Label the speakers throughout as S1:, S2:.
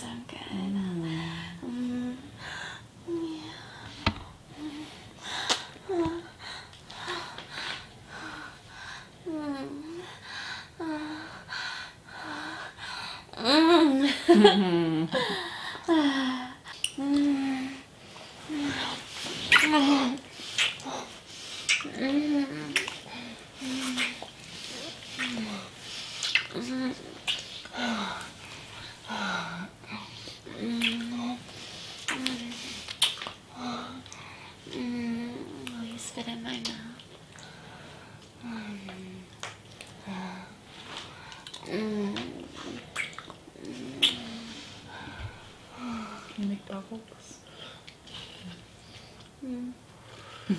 S1: so good. Mm. Mm. Yeah.
S2: Mm.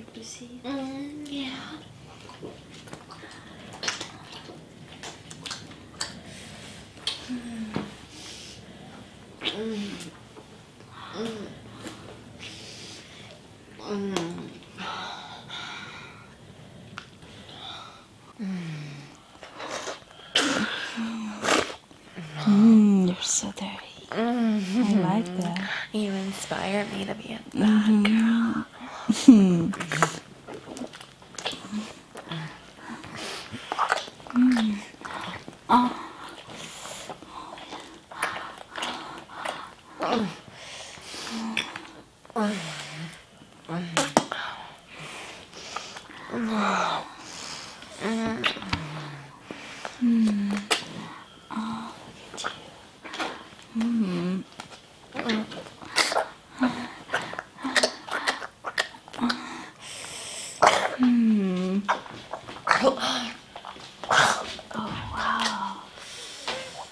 S1: able to see. Mm -hmm. Hmm.
S2: Oh. Hmm. Oh, wow.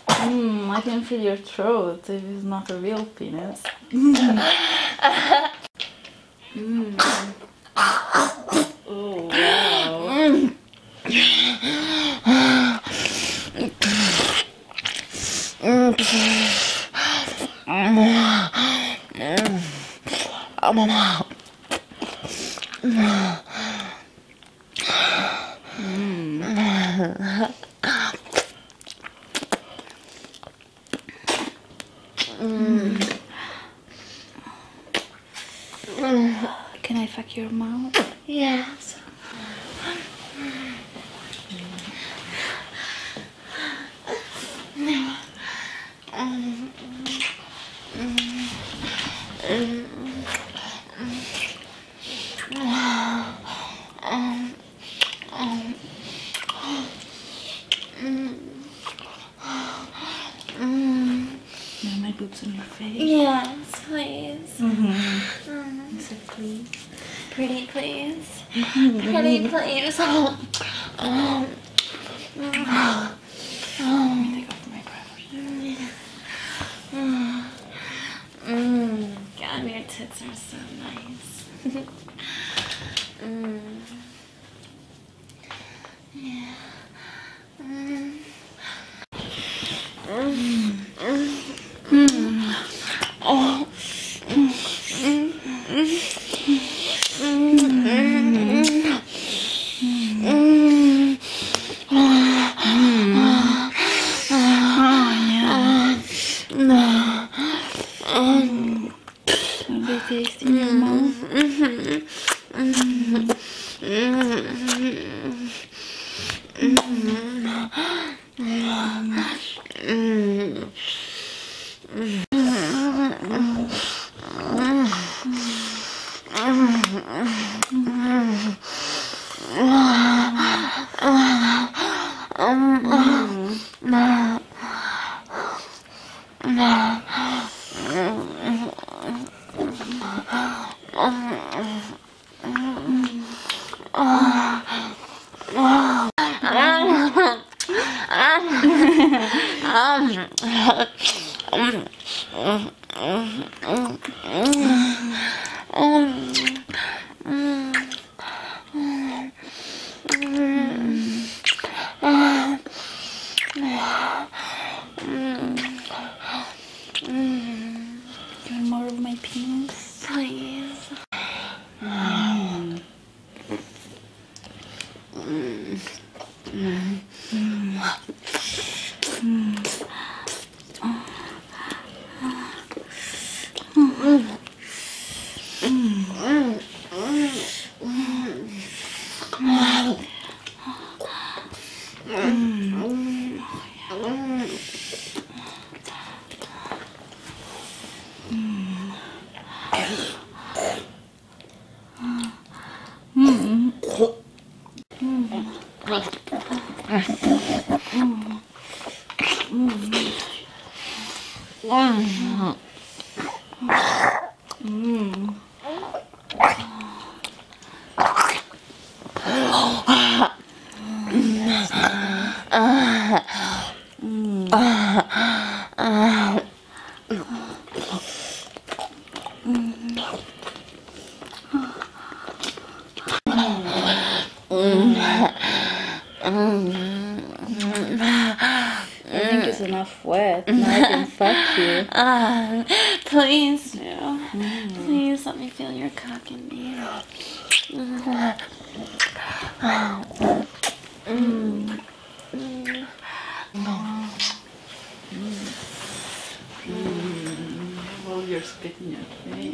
S1: Mm,
S2: I can feel your throat. It is not a real penis. Can I fuck your mouth?
S1: Yes. Ah.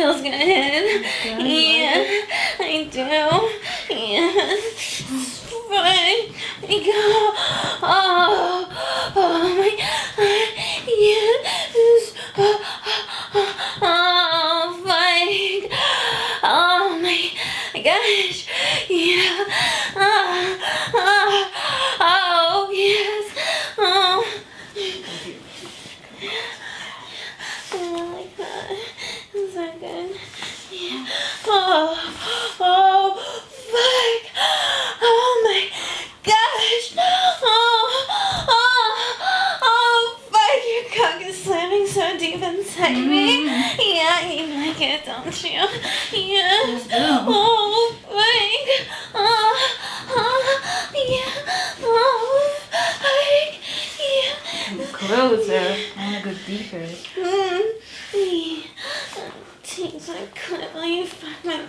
S1: feels good. Yeah, I, yeah, I do. Yeah. Right. Go. Oh. Roads
S2: there. I want to go deeper.
S1: Mm-hmm. I couldn't leave my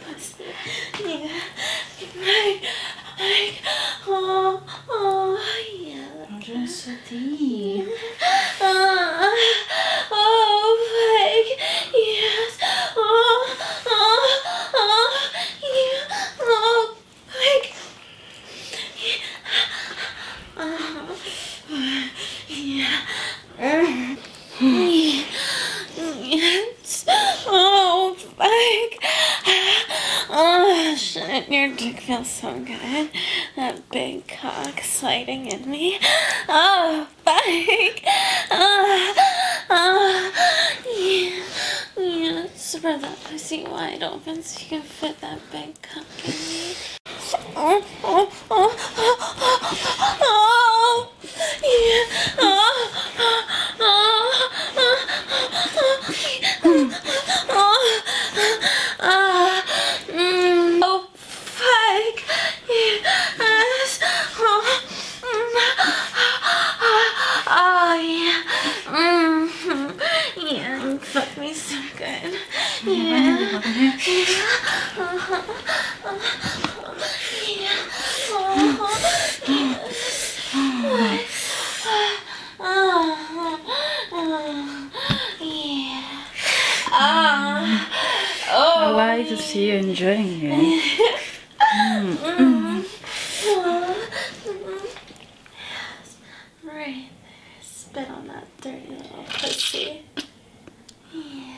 S2: so
S1: you can fit that big cock in me. Oh, oh, oh, oh, oh, yeah. Oh, oh, oh, oh, oh, mm, oh, fuck. Yes. Oh, mm, oh, yeah. Mm, yeah, you fuck me so good. Yeah. Yeah. Oh, oh, yeah. Ah.
S2: I
S1: Oh.
S2: like to see you enjoying it.
S1: Mm. Yes. Right there. Spit on that dirty little pussy. Yeah.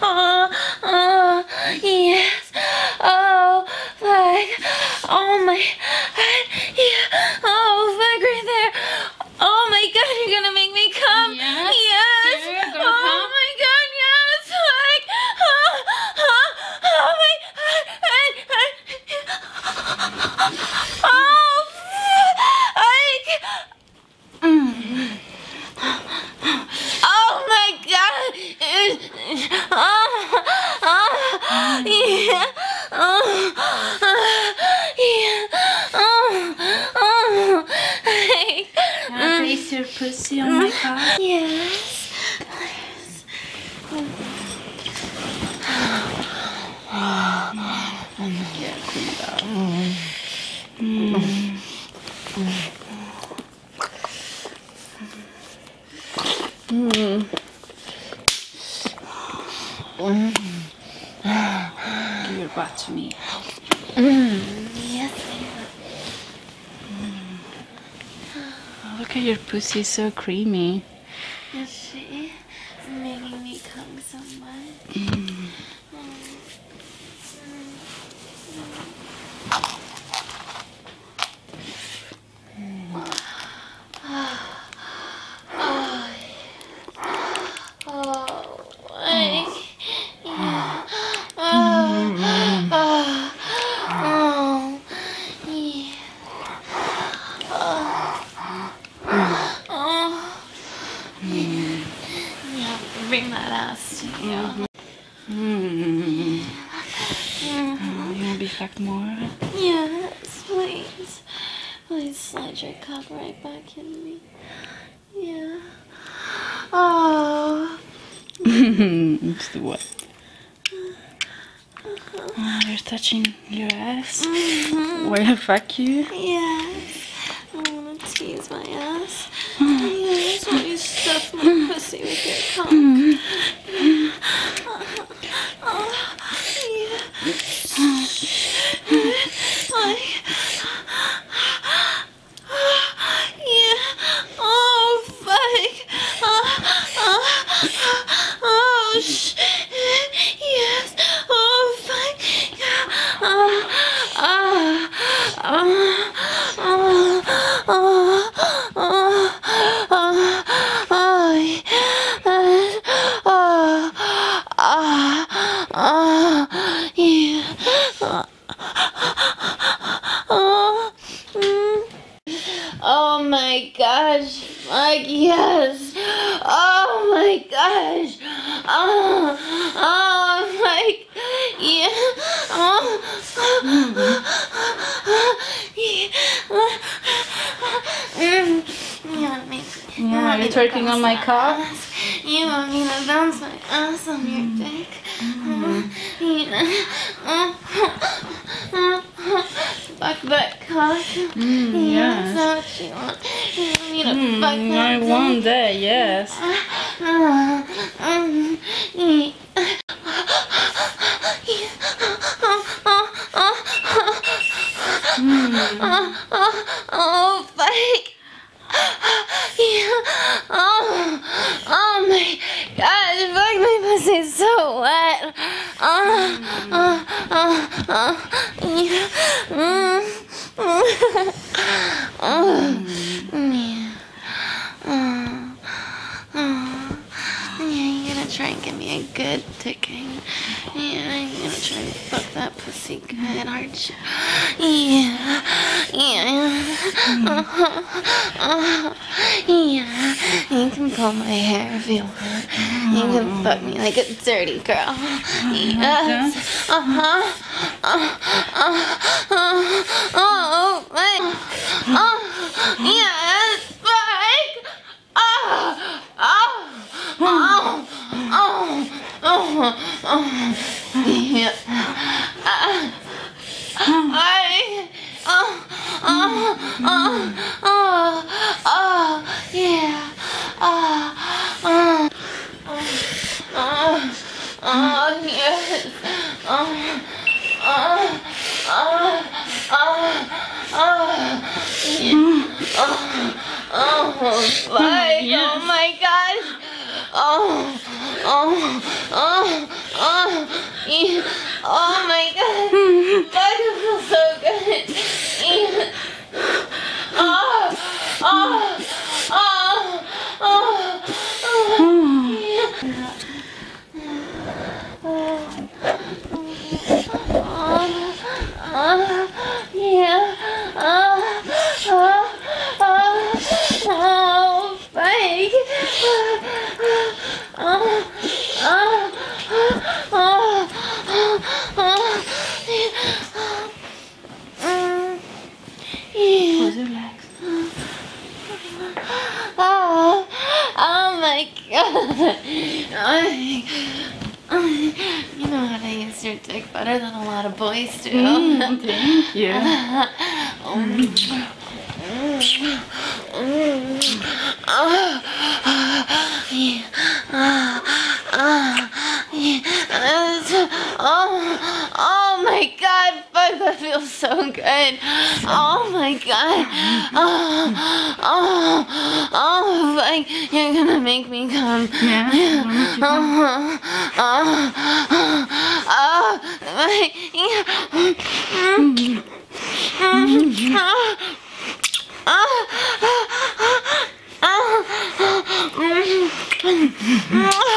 S1: Oh, oh, yes. Oh, fuck. Oh my god. Yeah. Oh, fuck right there. Oh my god, you're gonna make me come.
S2: Yes,
S1: Yes.
S2: you're gonna
S1: oh
S2: come.
S1: my god, yes. Fuck. Oh, oh, oh my god. Oh, fuck. Oh my god! Oh, oh, yeah. Oh, yeah. Oh, oh.
S2: Can I taste your pussy on my cock?
S1: Yes.
S2: Yeah, cool down. To me.
S1: Mm, yes. Mm.
S2: Oh, look at your pussy, so creamy.
S1: Is she making me come so much? Oh, like, yeah. Oh, oh, oh, yeah. Oh, yeah. Bring that to you.
S2: Mm. Oh, you wanna be fucked more?
S1: Yes, please. Please slide your cock right back in me. Yeah. Oh.
S2: it's the what? Oh, you're touching your ass.
S1: Mhm.
S2: Where the fuck you?
S1: Yes. I want to tease my ass. Yes. Will you stuff my hmm. pussy with your cock? Oh, yeah. Like, yeah. Oh, fuck. Oh, oh, oh, sh- yes. Oh, fuck. Oh, oh, oh, oh, oh, oh, oh, oh, yes. Oh, oh, oh, yeah. Oh, mm. Oh my gosh. Fuck yes. Oh my gosh. Oh, oh my. Yeah. Oh. Yeah. Mm. You want me to, you
S2: Yeah,
S1: want me
S2: you're
S1: to
S2: twerking
S1: bounce
S2: on my
S1: ass? You want me to bounce my ass on your dick? Mm. Fuck that cock.
S2: Mm, yes.
S1: that's what you want. You want me to
S2: Mm,
S1: fuck that
S2: I want that, yes. Mm.
S1: oh, fuck yeah. Oh, oh my god, fuck my pussy's so wet. Oh, oh, oh, oh. Yeah. Mm. oh. Mm. Try and give me a good ticking. Yeah, you're gonna try and fuck that pussy good, aren't you? Yeah, yeah, uh-huh, uh-huh, yeah. You can pull my hair if you want. You can fuck me like a dirty girl. Yes. Uh-huh. Uh, uh, uh, oh, my. Yes, oh, oh, oh, yeah. Uh, I, oh, oh, oh, oh, yeah, oh, oh, oh, oh, yes, oh, oh, oh, oh, oh, oh, oh, oh my gosh, oh, oh, oh, oh, oh my god, God, it feels so good, oh, oh, oh, oh, oh, yeah. Oh, oh, yeah. Oh, oh, oh, oh, fake. Oh, oh, oh, oh, oh, mm, yeah.
S2: Close your legs.
S1: Oh, oh my god. I, you know how to use your dick better than a lot of boys do.
S2: Mm, thank you.
S1: Beijo.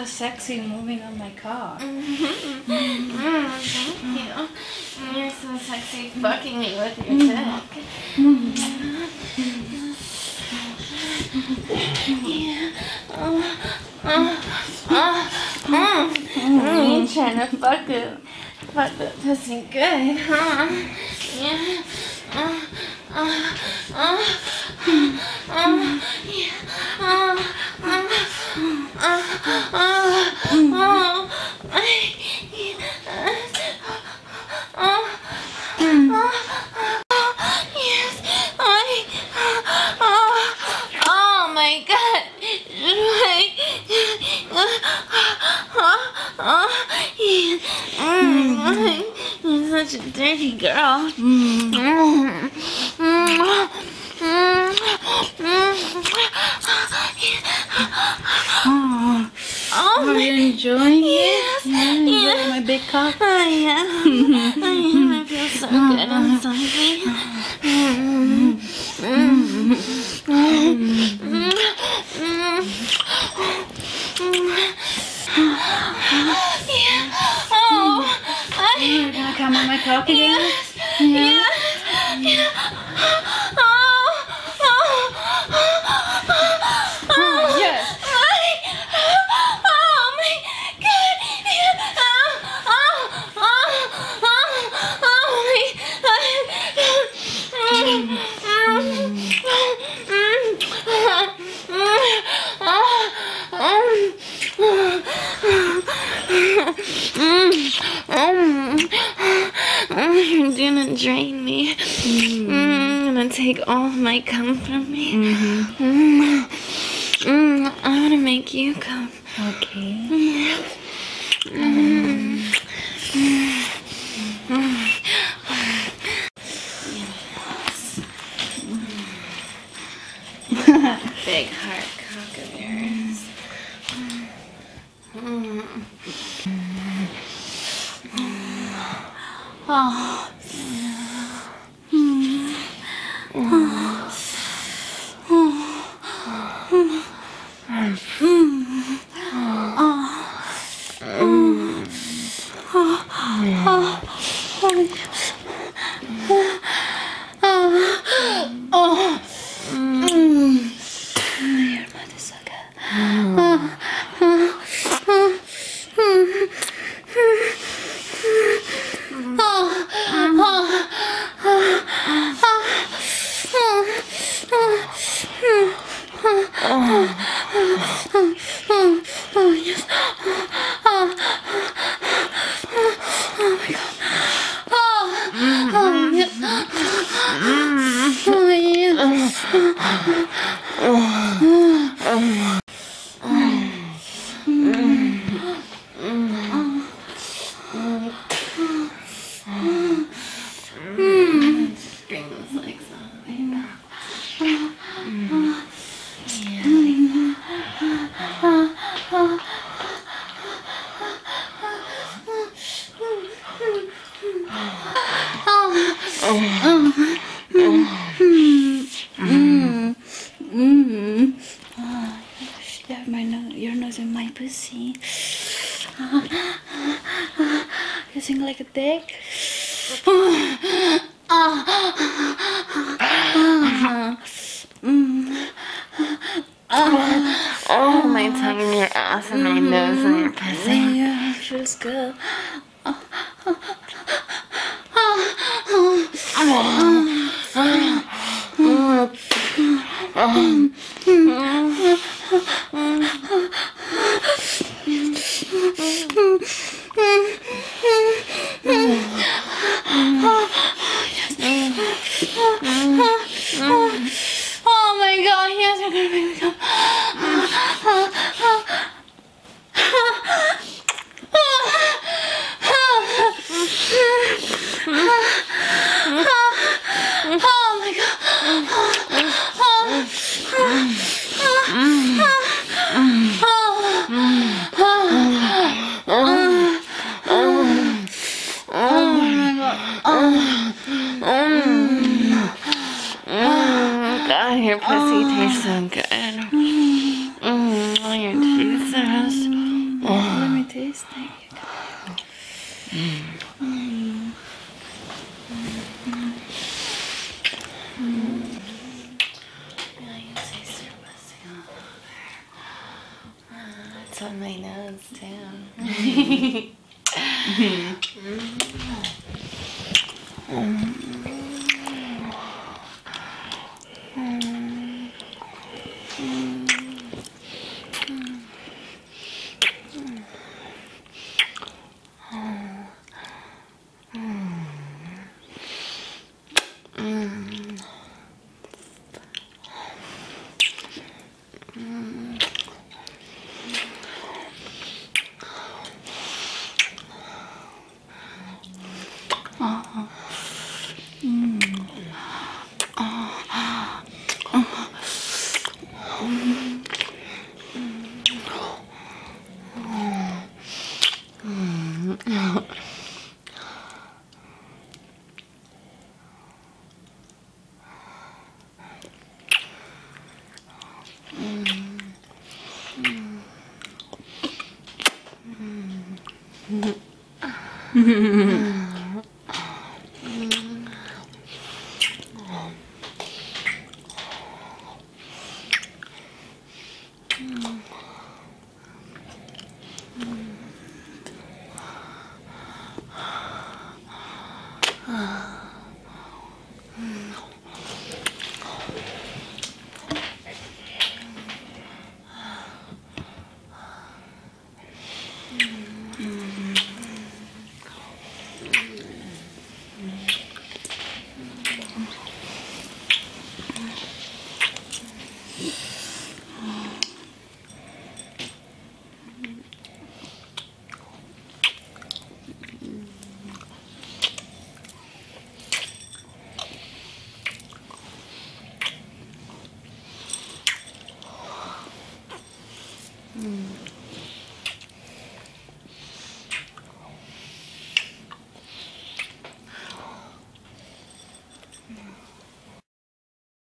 S1: so
S2: sexy moving on my car.
S1: Mm, thank you. You're so sexy fucking me with your mm-hmm. dick. Yeah. Oh, oh, oh, oh. Mm, You trying to fuck it, fuck the pussy good, huh? Yeah. Oh, oh, oh, oh, yeah. Oh, oh,
S2: 啊
S1: 啊啊！哎啊啊啊！You're such a dirty girl. Mm.
S2: Are you enjoying it? Yeah, enjoying my big cock?
S1: I am. I am. I feel so good inside me. Mm-hmm. Mm-hmm. Yeah. Oh, mm-hmm. I.
S2: You're gonna come on my cock again?
S1: Yeah. Yeah. Oh. Oh. Oh.
S2: Yes.
S1: I- Oh my god. Yeah. Oh. Oh. Oh. Oh. Oh my. You're gonna drain me. Mm, I'm gonna take all my cum from me. Mm. Mm, I wanna make you come.
S2: Okay.
S1: Big heart cock of yours.
S2: Oh. Your butt is so good.
S1: Bring those legs all the way back.
S2: Oh, you have my nose, your nose in my pussy. Ah, you sing like a dick.
S1: Ah, oh, my tongue in your ass and my nose in your pussy. Mm-hmm.
S2: Yeah, feels good. Oh my god, yes, you're gonna make me come. Oh